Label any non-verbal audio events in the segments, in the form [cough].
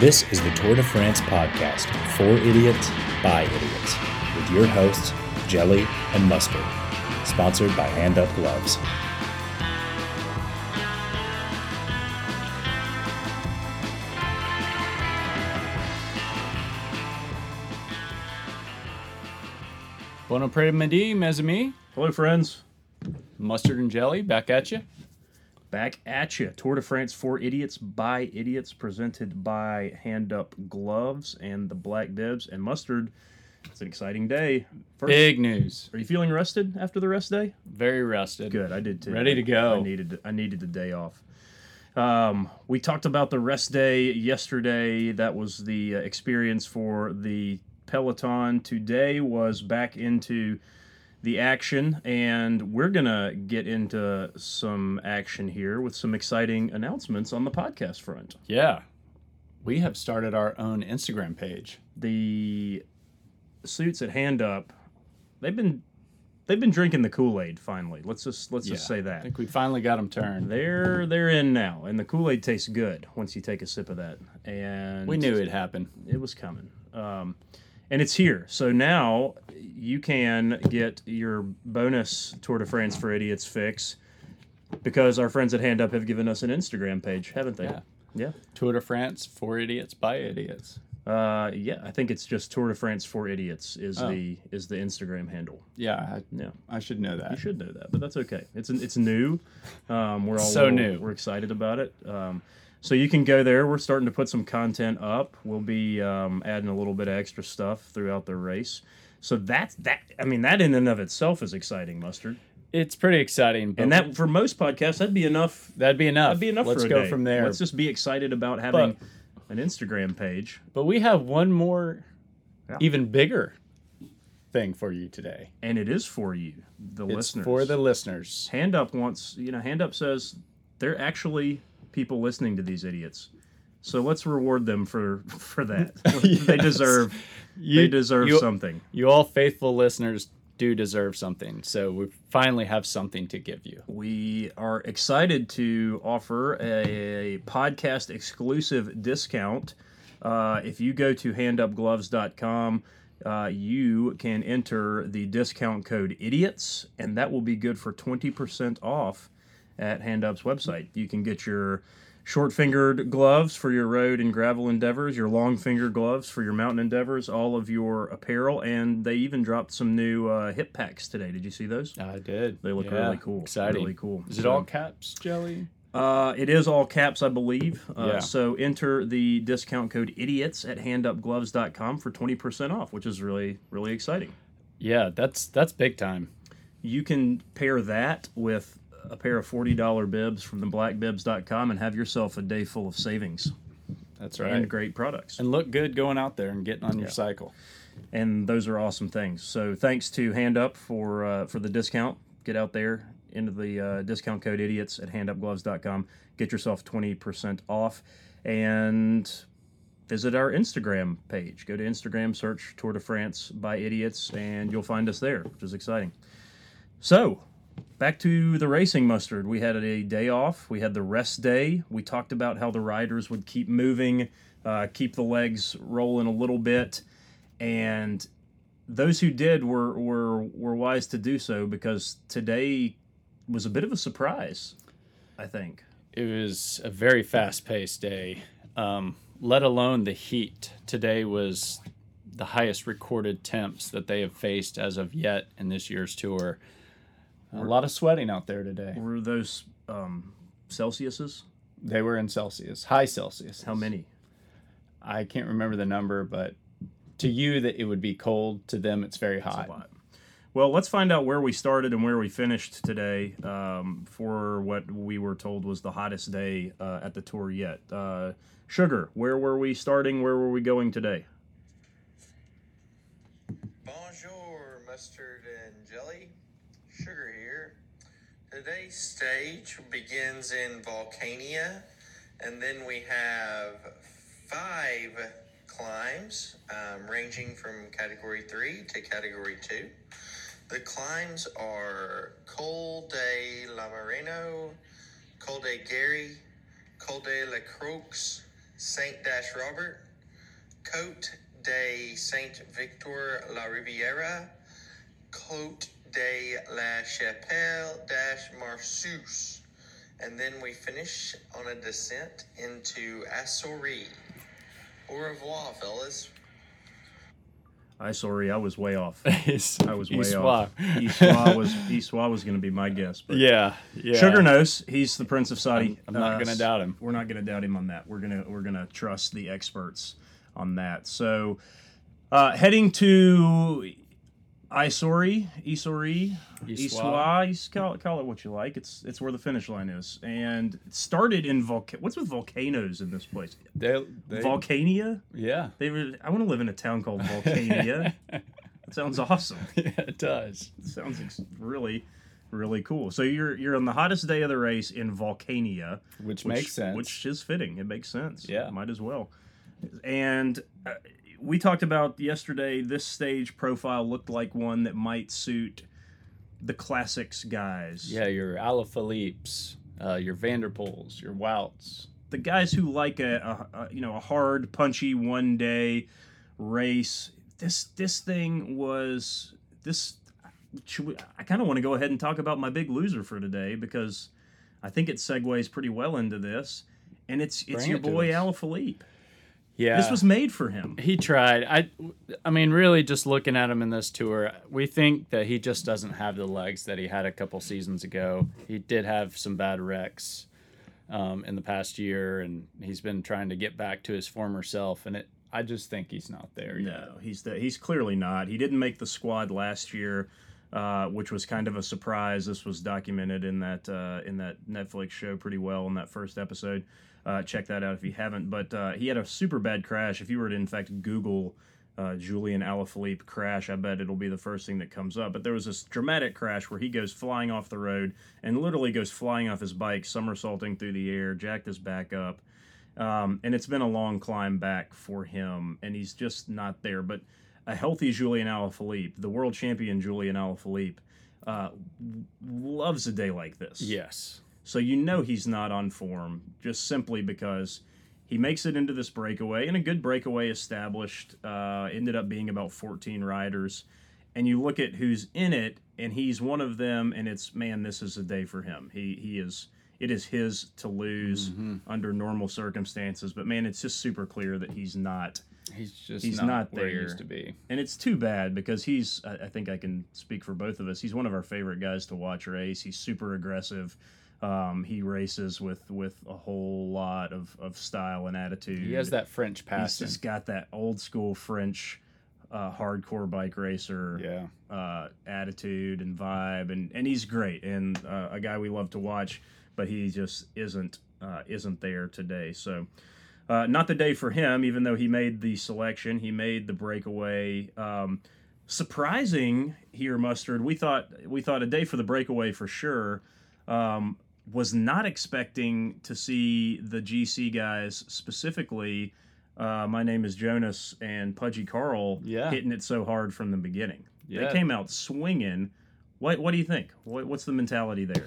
This is the Tour de France podcast for idiots by idiots with your hosts, Jelly and Mustard, sponsored by Hand Up Gloves. Bon après-midi, mes amis. Hello, friends. Mustard and jelly, back at you. Back at you. Tour de France for Idiots by Idiots, presented by Hand Up Gloves and the Black Bibs and Mustard. It's an exciting day. First, Big news. Are you feeling rested after the rest day? Very rested. Good, I did too. Ready to go. I needed I needed the day off. Um, we talked about the rest day yesterday. That was the uh, experience for the Peloton. Today was back into the action, and we're gonna get into some action here with some exciting announcements on the podcast front. Yeah. We have started our own Instagram page. The suits at Hand Up, they've been they've been drinking the Kool Aid. Finally, let's just let's just Yeah. say I that. think we finally got them turned. They're they're in now, and the Kool Aid tastes good once you take a sip of that. And We knew it'd happen. it was coming, um, and it's here. So now you can get your bonus Tour de France for Idiots fix because our friends at Hand Up have given us an Instagram page, haven't they? Yeah. Yeah. Tour de France for idiots by idiots. Uh, yeah, I think it's just Tour de France for Idiots is Oh. the is the Instagram handle. Yeah, I, Yeah. I should know that. You should know that, but that's okay. It's it's new. Um, we're all So little- new. We're excited about it. Um, so you can go there. We're starting to put some content up. We'll be um, adding a little bit of extra stuff throughout the race. So that's that. I mean, that in and of itself is exciting, mustard. It's pretty exciting. But And that for most podcasts, that'd be enough. that'd be enough. That'd be enough Let's go day. from there. Let's just be excited about having an Instagram page, But we have one more, Yeah. even bigger thing for you today. and it is for you, the It's listeners. for the listeners. Hand Up wants, you know, Hand Up says they're actually people listening to these idiots. So let's reward them for [laughs] for that. [laughs] They deserve You, they deserve you- something. You all faithful listeners do deserve something. So we finally have something to give you. We are excited to offer a, podcast exclusive discount. Uh, if you go to handupgloves.com, uh, you can enter the discount code idiots, and that will be good for 20% off at Handup's website. You can get your short fingered gloves for your road and gravel endeavors, your long finger gloves for your mountain endeavors, all of your apparel, and they even dropped some new uh, hip packs today. Did you see those? I did. They look Yeah, really cool. Exciting. Really cool. Is it all caps, Jelly? Uh, it is all caps, I believe. Uh, Yeah. So enter the discount code idiots at handupgloves.com for 20% off, which is really, really exciting. Yeah, that's that's big time. You can pair that with a pair of $40 bibs from the blackbibs.com and have yourself a day full of savings That's right. and great products. And look good going out there and getting on your cycle. and those are awesome things. So thanks to Hand Up for uh, for the discount. Get out there into the uh, discount code idiots at handupgloves.com. Get yourself 20% off and visit our Instagram page. Go to Instagram, search Tour de France by Idiots, and you'll find us there, which is exciting. So, back to the racing mustard. We had a day off. We had the rest day. We talked about how the riders would keep moving, uh, keep the legs rolling a little bit, and those who did were were were wise to do so because today was a bit of a surprise. I think. It was a very fast paced day. Um, let alone the heat. Today was the highest recorded temps that they have faced as of yet in this year's tour. A lot of sweating out there today. Were those um, Celsiuses? They were in Celsius, high Celsius. How many? I can't remember the number, but to you that it would be cold, to them it's very That's hot. a lot. Well, let's find out where we started and where we finished today um, for what we were told was the hottest day uh, at the tour yet. Uh, Sugar, where were we starting? Where were we going today? Bonjour, mustard and jelly. Sugar here. Today's stage begins in Vulcania, and then we have five climbs um, ranging from category 3 to category 2. The climbs are Col de la Moreno, Col de Gary, Col de la Croix, Saint Dash Robert, Cote de Saint Victor La Riviera, Cote de la Chapelle Dash Marsus. And then we finish on a descent into Assouri. Au revoir, fellas. I sorry, I was way off. [laughs] I was way off. Iswa was Iswa was going to be my guess, but Yeah, yeah. Sugar knows he's the Prince of Saudi. I'm- I'm not gonna doubt him. We're not going to doubt him on that. We're gonna we're gonna trust the experts on that. So, uh, heading to Isori, Isori, Iswa. You call it, call it what you like. It's it's where the finish line is, and it started in volca- What's with volcanoes in this place? They, they, Volcania. yeah. They were, I want to live in a town called Volcania. that sounds awesome. [laughs] yeah, it does. sounds ex- really really cool so you're you're on the hottest day of the race in volcania Which, which makes sense. which is fitting it makes sense Yeah. might as well and uh, we talked about yesterday this stage profile looked like one that might suit the classics guys yeah, your Alaphilippe's, uh, your Van der Poels, your Wouts. the guys who like a, a, a you know a hard punchy one day race this this thing was this we, I kind of want to go ahead and talk about my big loser for today because I think it segues pretty well into this and it's it's Bring your boy. Alaphilippe. Yeah. This was made for him. he tried. I, I mean, really, just looking at him in this tour, we think that he just doesn't have the legs that he had a couple seasons ago. He did have some bad wrecks um, in the past year, and he's been trying to get back to his former self. And it, I just think he's not there yet. No, he's the, he's clearly not. He didn't make the squad last year, uh, which was kind of a surprise. This was documented in that uh, in that Netflix show pretty well in that first episode. Uh, check that out if you haven't. But uh, he had a super bad crash. If you were to in fact Google uh, Julian Alaphilippe crash, I bet it'll be the first thing that comes up. But there was this dramatic crash where he goes flying off the road and literally goes flying off his bike, somersaulting through the air, jacked his back up. Um, and it's been a long climb back for him, and he's just not there. But a healthy Julian Alaphilippe, the world champion Julian Alaphilippe, uh, loves a day like this. Yes. So you know he's not on form just simply because he makes it into this breakaway, and a good breakaway established. Uh, ended up being about 14 riders, and you look at who's in it, and he's one of them, and it's man, this is a day for him. He he is. It is his to lose under normal circumstances, but man, it's just super clear that he's not He's just He's not, not where he there. used to be. and it's too bad because he's I, I think i can speak for both of us he's one of our favorite guys to watch race he's super aggressive um, he races with with a whole lot of, of style and attitude He has that French he's passing. just got that old school french uh, hardcore bike racer Yeah. uh, attitude and vibe, and, and he's great and uh, a guy we love to watch, but he just isn't uh, isn't there today. So uh, not the day for him, even though he made the selection, he made the breakaway. Um, surprising here, mustard. We thought we thought a day for the breakaway for sure. Um, was not expecting to see the GC guys specifically. Uh, my name is Jonas and Pudgy Carl Yeah. hitting it so hard from the beginning. Yeah. They came out swinging. What What do you think? What, what's the mentality there?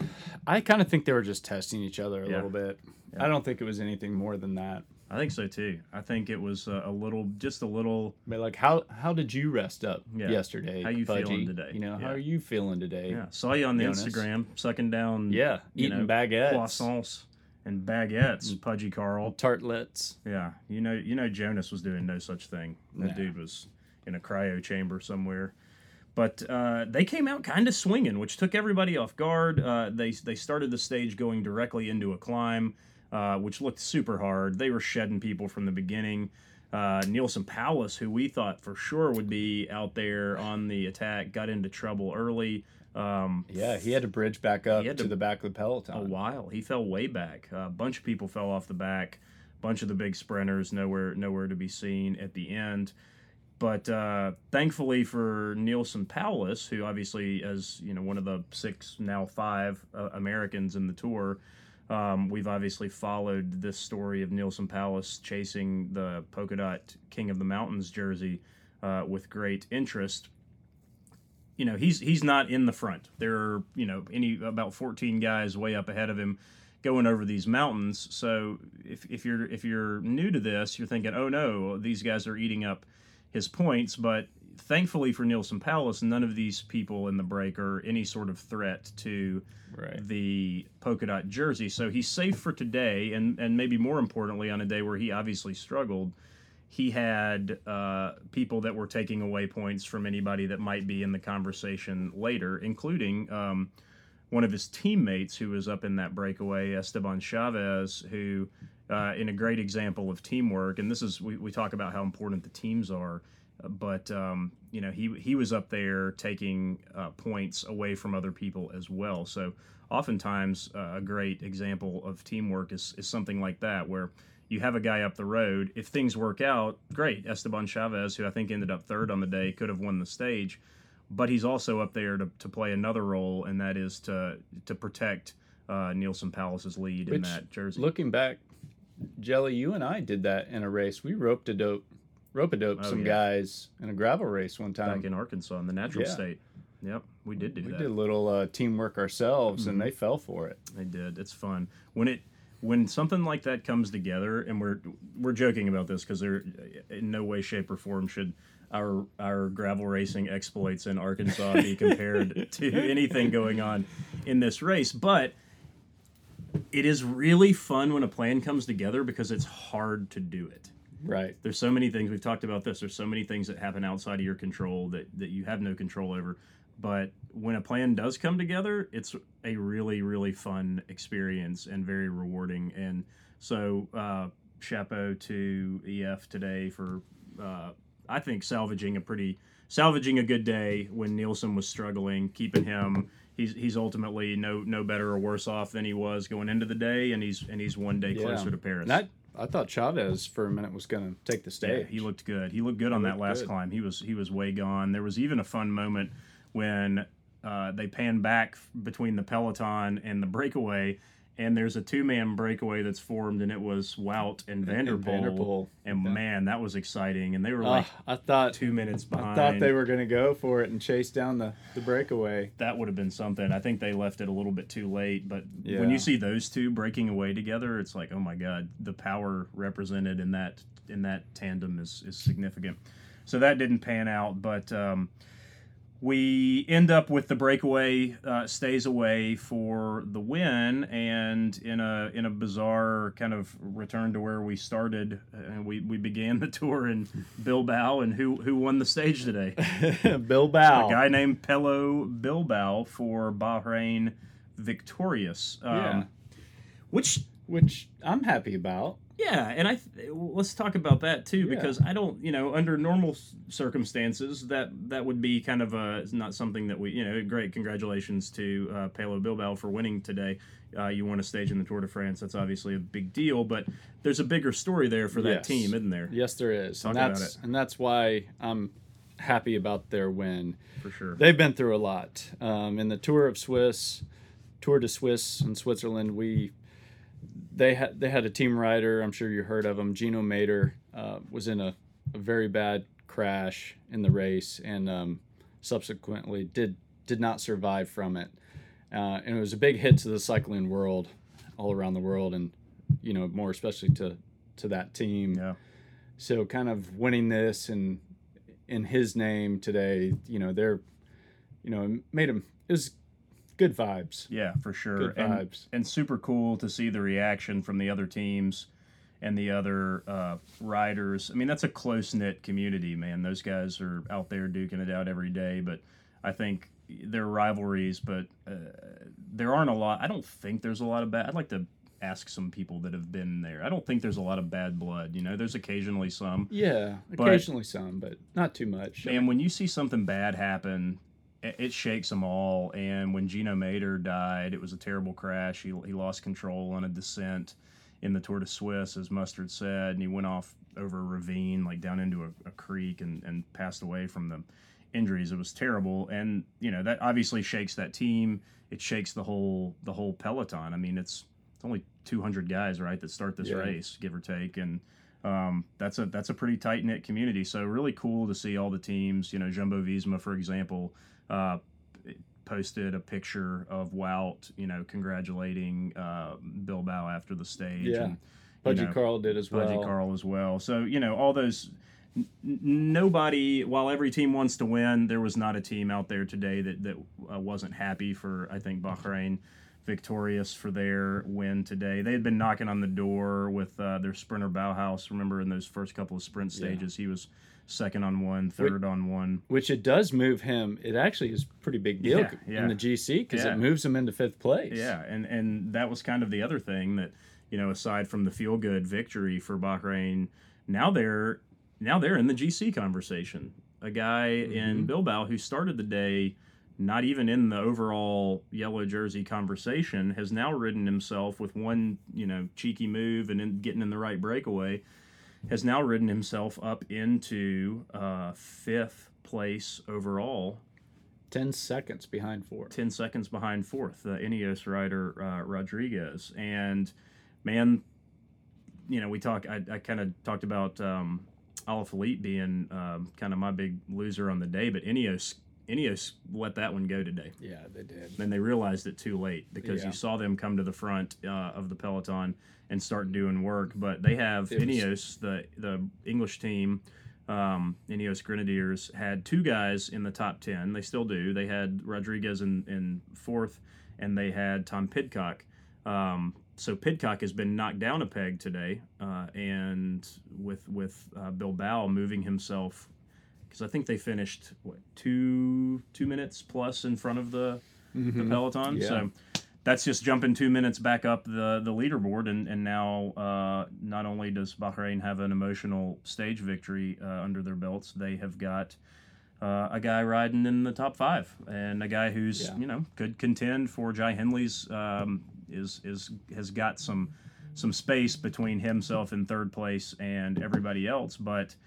I kind of think they were just testing each other a Yeah. little bit. I don't think it was anything more than that. I think so too. I think it was uh, a little, just a little. But like, how how did you rest up Yeah. yesterday? How you feeling today? You know, Yeah. how are you feeling today? Yeah, saw you on the Jonas. Instagram sucking down. Yeah, eating know, baguettes, croissants and baguettes. Mm. Pudgy Carl. tartlets. Yeah, you know, you know, Jonas was doing no such thing. That Nah. dude was in a cryo chamber somewhere. But uh, they came out kind of swinging, which took everybody off guard. Uh, they they started the stage going directly into a climb, uh, which looked super hard. They were shedding people from the beginning. Uh, Neilson Powless, who we thought for sure would be out there on the attack, got into trouble early. Um, Yeah, he had to bridge back up to, to- the back of the peloton. a while. He fell way back. a bunch of people fell off the back. A bunch of the big sprinters nowhere nowhere to be seen at the end. But uh, thankfully for Neilson Powless, who obviously is you know one of the six now five uh, Americans in the tour, um, we've obviously followed this story of Neilson Powless chasing the polka dot King of the Mountains jersey uh, with great interest you know he's he's not in the front. There are you know any about 14 guys way up ahead of him, going over these mountains. So if, if you're if you're new to this, you're thinking, oh no, these guys are eating up his points. But thankfully for Neilson Powless, none of these people in the break are any sort of threat to Right. the polka dot jersey. So he's safe for today, and and maybe more importantly, on a day where he obviously struggled, he had uh, people that were taking away points from anybody that might be in the conversation later, including. Um, one of his teammates who was up in that breakaway, Esteban Chaves, who, uh, in a great example of teamwork, and this is we, we talk about how important the teams are, but um, you know he he was up there taking uh, points away from other people as well. So oftentimes uh, a great example of teamwork is is something like that where. You have a guy up the road. If things work out, great. Esteban Chaves, who I think ended up third on the day, could have won the stage but he's also up there to, to play another role, and that is to to protect uh, Neilson Powless's lead in that jersey. Looking back, Jelly, you and I did that in a race. We roped a dope, rope a dope Oh, some yeah. guys in a gravel race one time. back in Arkansas in the natural Yeah. state. Yep, we did do we that. We did a little uh, teamwork ourselves, Mm-hmm. and they fell for it. They did. It's fun when it when something like that comes together, and we're we're joking about this because there in no way, shape, or form should our our gravel racing exploits in Arkansas be [laughs] compared to anything going on in this race, but. It is really fun when a plan comes together because it's hard to do it. Right. there's so many things we've talked about this there's so many things that happen outside of your control that, that you have no control over but when a plan does come together it's a really really fun experience and very rewarding and so uh, chapeau to ef today for uh, i think salvaging a pretty salvaging a good day when neilson was struggling keeping him he's he's ultimately no no better or worse off than he was going into the day and he's and he's one day Yeah. closer to paris I, thought Chaves for a minute was going to take the stage. yeah, he looked good. He looked good on that last good. climb. He was he was way gone. There was even a fun moment when uh, they pan back between the peloton and the breakaway, and there's a two man breakaway that's formed, and it was Wout and Van der Poel. Vanderpool. And Yeah. man, that was exciting. And they were Ah, like I thought two minutes behind. I thought they were going to go for it and chase down the, the breakaway. that would have been something. I think they left it a little bit too late, but when you see those two breaking away together, it's like, oh my god, the power represented in that in that tandem is is significant. So that didn't pan out, but um, we end up with the breakaway uh, stays away for the win, and in a in a bizarre kind of return to where we started, uh, we we began the tour in Bilbao, and who who won the stage today? [laughs] Bilbao. a guy named Pello Bilbao for Bahrain Victorious. Um, Yeah. Which, which I'm happy about. Yeah, and I th- let's talk about that too Yeah. because I don't, you know, under normal circumstances that that would be kind of a not something that we, you know, great congratulations to uh, Pello Bilbao for winning today. Uh, you won a stage in the Tour de France. That's obviously a big deal, but there's a bigger story there for that Yes. team, isn't there? Yes, there is, Talk and about that's it. and that's why I'm happy about their win. For sure. They've been through a lot um, in the Tour of Swiss, Tour de Suisse in Switzerland. We they had they had a team rider. I'm sure you heard of him. Gino Mäder uh, was in a, a very bad crash in the race and um, subsequently did did not survive from it. Uh, and it was a big hit to the cycling world, all around the world, and you know more especially to to that team. yeah. So kind of winning this and in his name today, you know, they're, you know, made him. It was good vibes. Yeah, for sure. Good and, vibes. and super cool to see the reaction from the other teams and the other uh, riders. I mean, that's a close knit community, man. Those guys are out there duking it out every day. But I think there are rivalries, but uh, there aren't a lot. I don't think there's a lot of bad. I'd like to ask some people that have been there. I don't think there's a lot of bad blood. You know, there's occasionally some. Yeah, But- occasionally some, but not too much. And when you see something bad happen, it, shakes them all. And when Gino Mäder died, it was a terrible crash. He, he lost control on a descent in the Tour de Suisse, as Mustard said, and he went off over a ravine, like down into a, a creek, and, and passed away from the injuries. It was terrible, and you know that obviously shakes that team. It shakes the whole the whole peloton. I mean, it's it's only 200 guys, right, that start this Yeah. race, give or take, and um, that's a that's a pretty tight knit community. So really cool to see all the teams. You know, Jumbo Visma, for example, uh, posted a picture of Wout, you know, congratulating uh, Bilbao after the stage. Yeah. And, Pudgy know, Carl did as Pudgy well. Carl as well. So you know all those. n- Nobody, while every team wants to win, there was not a team out there today that that uh, wasn't happy for. I think Bahrain victorious for their win today. They had been knocking on the door with uh, their sprinter Bauhaus. Remember in those first couple of sprint Yeah. stages, he was second on one, third on one. Which it does move him. It actually is pretty big deal Yeah, yeah. in the GC because Yeah. it moves him into fifth place. Yeah, and and that was kind of the other thing that you know, aside from the feel good victory for Bahrain, now they're now they're in the GC conversation. A guy in Bilbao who started the day not even in the overall yellow jersey conversation has now ridden himself with one you know cheeky move and in, getting in the right breakaway has now ridden himself up into uh, fifth place overall 10 seconds behind fourth. 10 seconds behind fourth, the Ineos rider uh, Rodriguez. And man, you know, we talk, I, I kind of talked about um, Alaphilippe being um, kind of my big loser on the day, but Ineos, Ineos let that one go today. Yeah, they did. Then they realized it too late because Yeah. you saw them come to the front uh, of the peloton and start doing work. But they have It was- Ineos, the the English team, um, Ineos Grenadiers, had two guys in the top ten. They still do. They had Rodriguez in, in fourth, and they had Tom Pidcock. Um, so Pidcock has been knocked down a peg today, uh, and with with uh, Bilbao moving himself because I think they finished what two two minutes plus in front of the the peloton. Yeah. So that's just jumping two minutes back up the the leaderboard, and and now uh, not only does Bahrain have an emotional stage victory uh, under their belts, they have got. Uh, a guy riding in the top five, and a guy who's Yeah. you know could contend for Jai Hindley's um, is is has got some some space between himself in third place and everybody else, but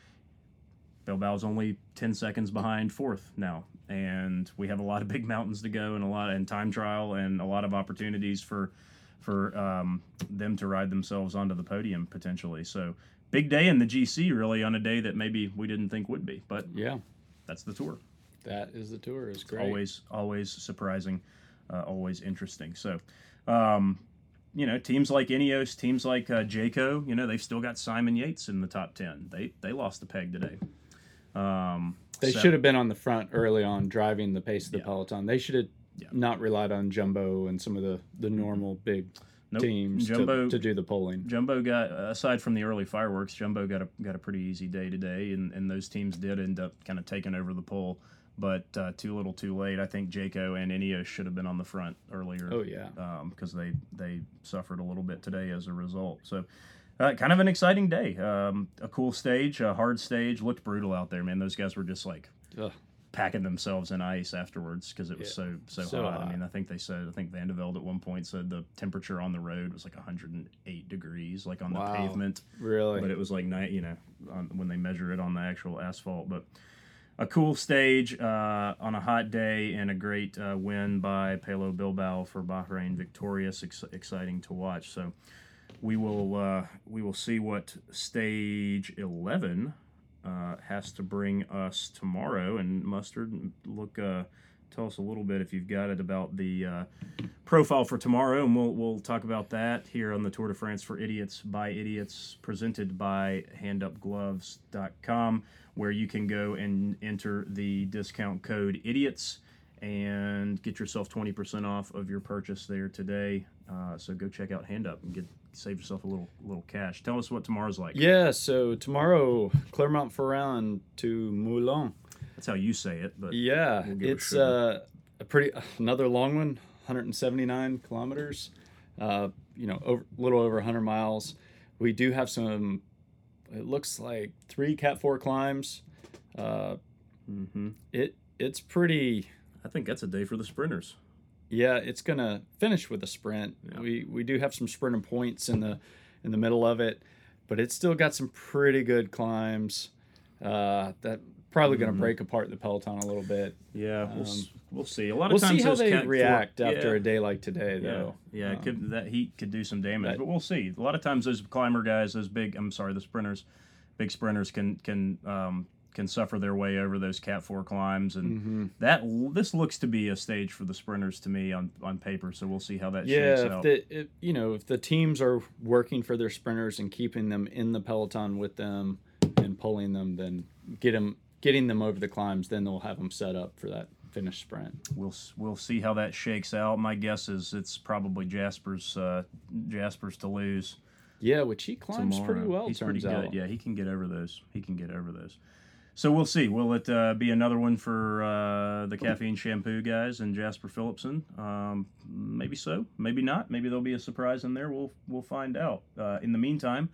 Bilbao's only 10 seconds behind fourth now. And we have a lot of big mountains to go and a lot and time trial and a lot of opportunities for for um, them to ride themselves onto the podium potentially. So big day in the GC really on a day that maybe we didn't think would be, but Yeah, that's the tour. that is the tour. It's great. Always, always surprising, uh, always interesting. So, um, you know, teams like Ineos, teams like uh, Jayco, you know, they've still got Simon Yates in the top ten. They they lost the peg today. Um, They so- should have been on the front early on, driving the pace of the Yeah. peloton. They should have Yeah. not relied on Jumbo and some of the, the normal big Nope. teams Jumbo- to, to do the polling. Jumbo got aside from the early fireworks, Jumbo got a got a pretty easy day today, and, and those teams did end up kind of taking over the poll, but uh, too little, too late. I think Jayco and Ineos should have been on the front earlier. Oh yeah, because they they suffered a little bit today as a result. So. Uh, kind of an exciting day. Um, a cool stage, a hard stage. Looked brutal out there, man. Those guys were just like Ugh. packing themselves in ice afterwards because it was so so, so hot. I mean, I think they said I think Vande Velde at one point said the temperature on the road was like 108 degrees, like on the pavement really. but it was like night, you know, on, when they measure it on the actual asphalt. But a cool stage uh, on a hot day and a great uh, win by Pello Bilbao for Bahrain, victorious, ex- exciting to watch. So we will uh, we will see what stage eleven uh, has to bring us tomorrow. And mustard, look. Uh, Tell us a little bit if you've got it about the uh, profile for tomorrow, and we'll we'll talk about that here on the Tour de France for Idiots by Idiots, presented by HandUpGloves.com, where you can go and enter the discount code Idiots and get yourself twenty percent off of your purchase there today. Uh, so go check out Hand Up and get save yourself a little little cash. Tell us what tomorrow's like. yeah, so tomorrow Clermont-Ferrand to Moulins. That's how you say it, but Yeah, We'll give it a it's uh, a pretty another long one, 179 kilometers. Uh, you know, over, a little over 100 miles. We do have some. It looks like three Cat Four climbs. Uh, hmm it it's pretty. I think that's a day for the sprinters. Yeah, it's gonna finish with a sprint. Yeah. We we do have some sprinting points in the in the middle of it, but it's still got some pretty good climbs. Uh, that probably gonna Mhm. break apart the peloton a little bit. Yeah, we'll, Um, we'll see. A lot We'll of times see how they Cat react after yeah. a day like today, Yeah, though. yeah, it Um, could, that heat could do some damage, that- but we'll see. A lot of times, those climber guys, those big, I'm sorry, the sprinters, big sprinters can can um, can suffer their way over those Cat Four climbs, and Mm-hmm. that this looks to be a stage for the sprinters to me on on paper. So we'll see how that Yeah, shakes if out. the if, you know if the teams are working for their sprinters and keeping them in the peloton with them and pulling them, then get them getting them over the climbs, then they'll have them set up for that finish sprint. we'll we'll see how that shakes out. My guess is it's probably Jasper's uh, Jasper's to lose. Yeah, which he climbs pretty well. He's turns pretty good. out. Yeah, he can get over those. He can get over those. So we'll see. Will it uh, be another one for uh, the caffeine shampoo guys and Jasper Philipsen? Um, maybe so. Maybe not. Maybe there'll be a surprise in there. We'll we'll find out. Uh, in the meantime,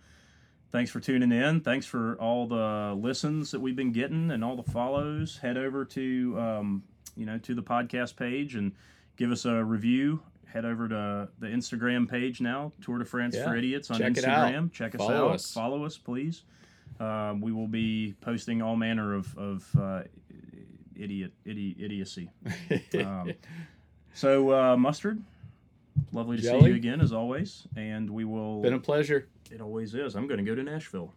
thanks for tuning in. Thanks for all the listens that we've been getting and all the follows. Head over to um, you know to the podcast page and give us a review. Head over to the Instagram page now, Tour de France Yeah. for Idiots on Check it out. Instagram. Check us Follow out. us. Follow us, please. Um, we will be posting all manner of, of uh, idiot, idi- idiocy. [laughs] Um, so, uh, Mustard, lovely to see you again, as always. And we will. Been a pleasure. it always is. I'm going to go to Nashville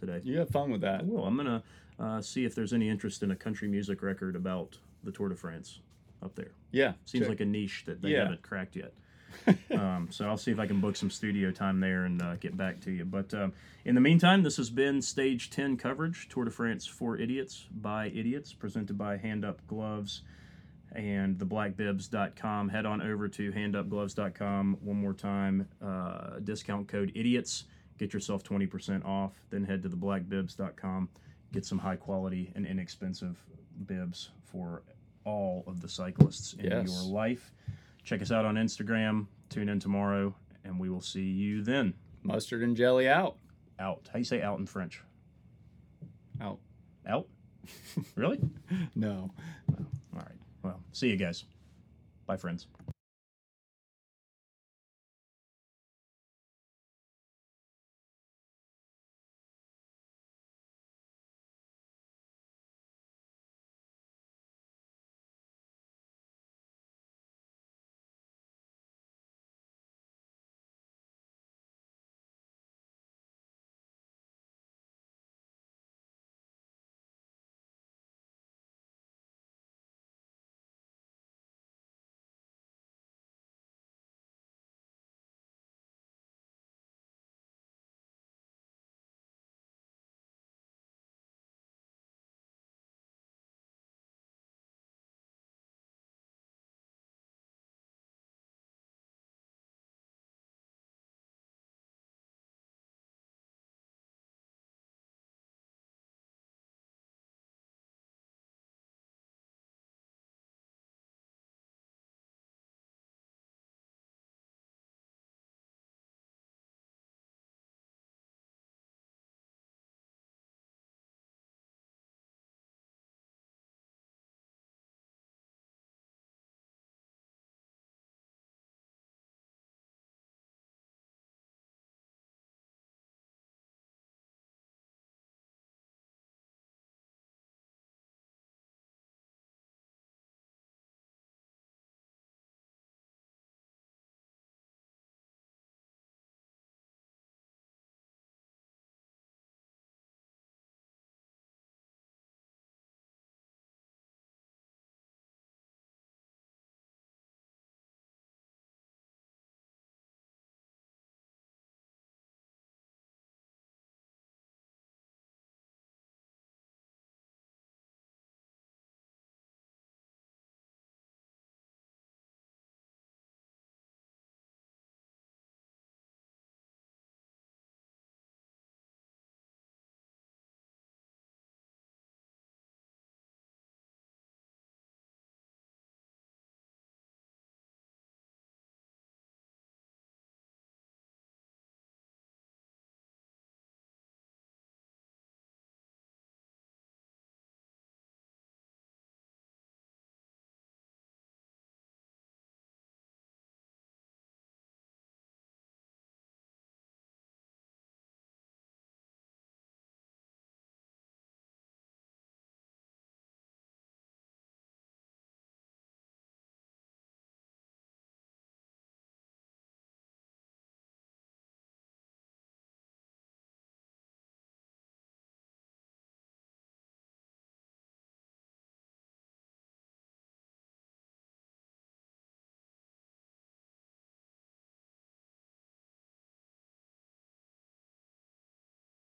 today. You have fun with that. I will. I'm going to uh, see if there's any interest in a country music record about the Tour de France up there. Yeah, Seems check- like a niche that they Yeah. haven't cracked yet. [laughs] um, so I'll see if I can book some studio time there and uh, get back to you. But um, in the meantime, this has been Stage 10 coverage Tour de France for Idiots by Idiots, presented by Hand Up Gloves and theblackbibs.com. Head on over to handupgloves.com one more time. Uh, discount code IDIOTS. Get yourself 20% off. Then head to theblackbibs.com. Get some high quality and inexpensive bibs for all of the cyclists in Yes. your life. Check us out on Instagram. Tune in tomorrow, and we will see you then. mustard and jelly out. Out. How you say out in French? Out. Out? really? [laughs] No. All right. Well, see you guys. Bye, friends.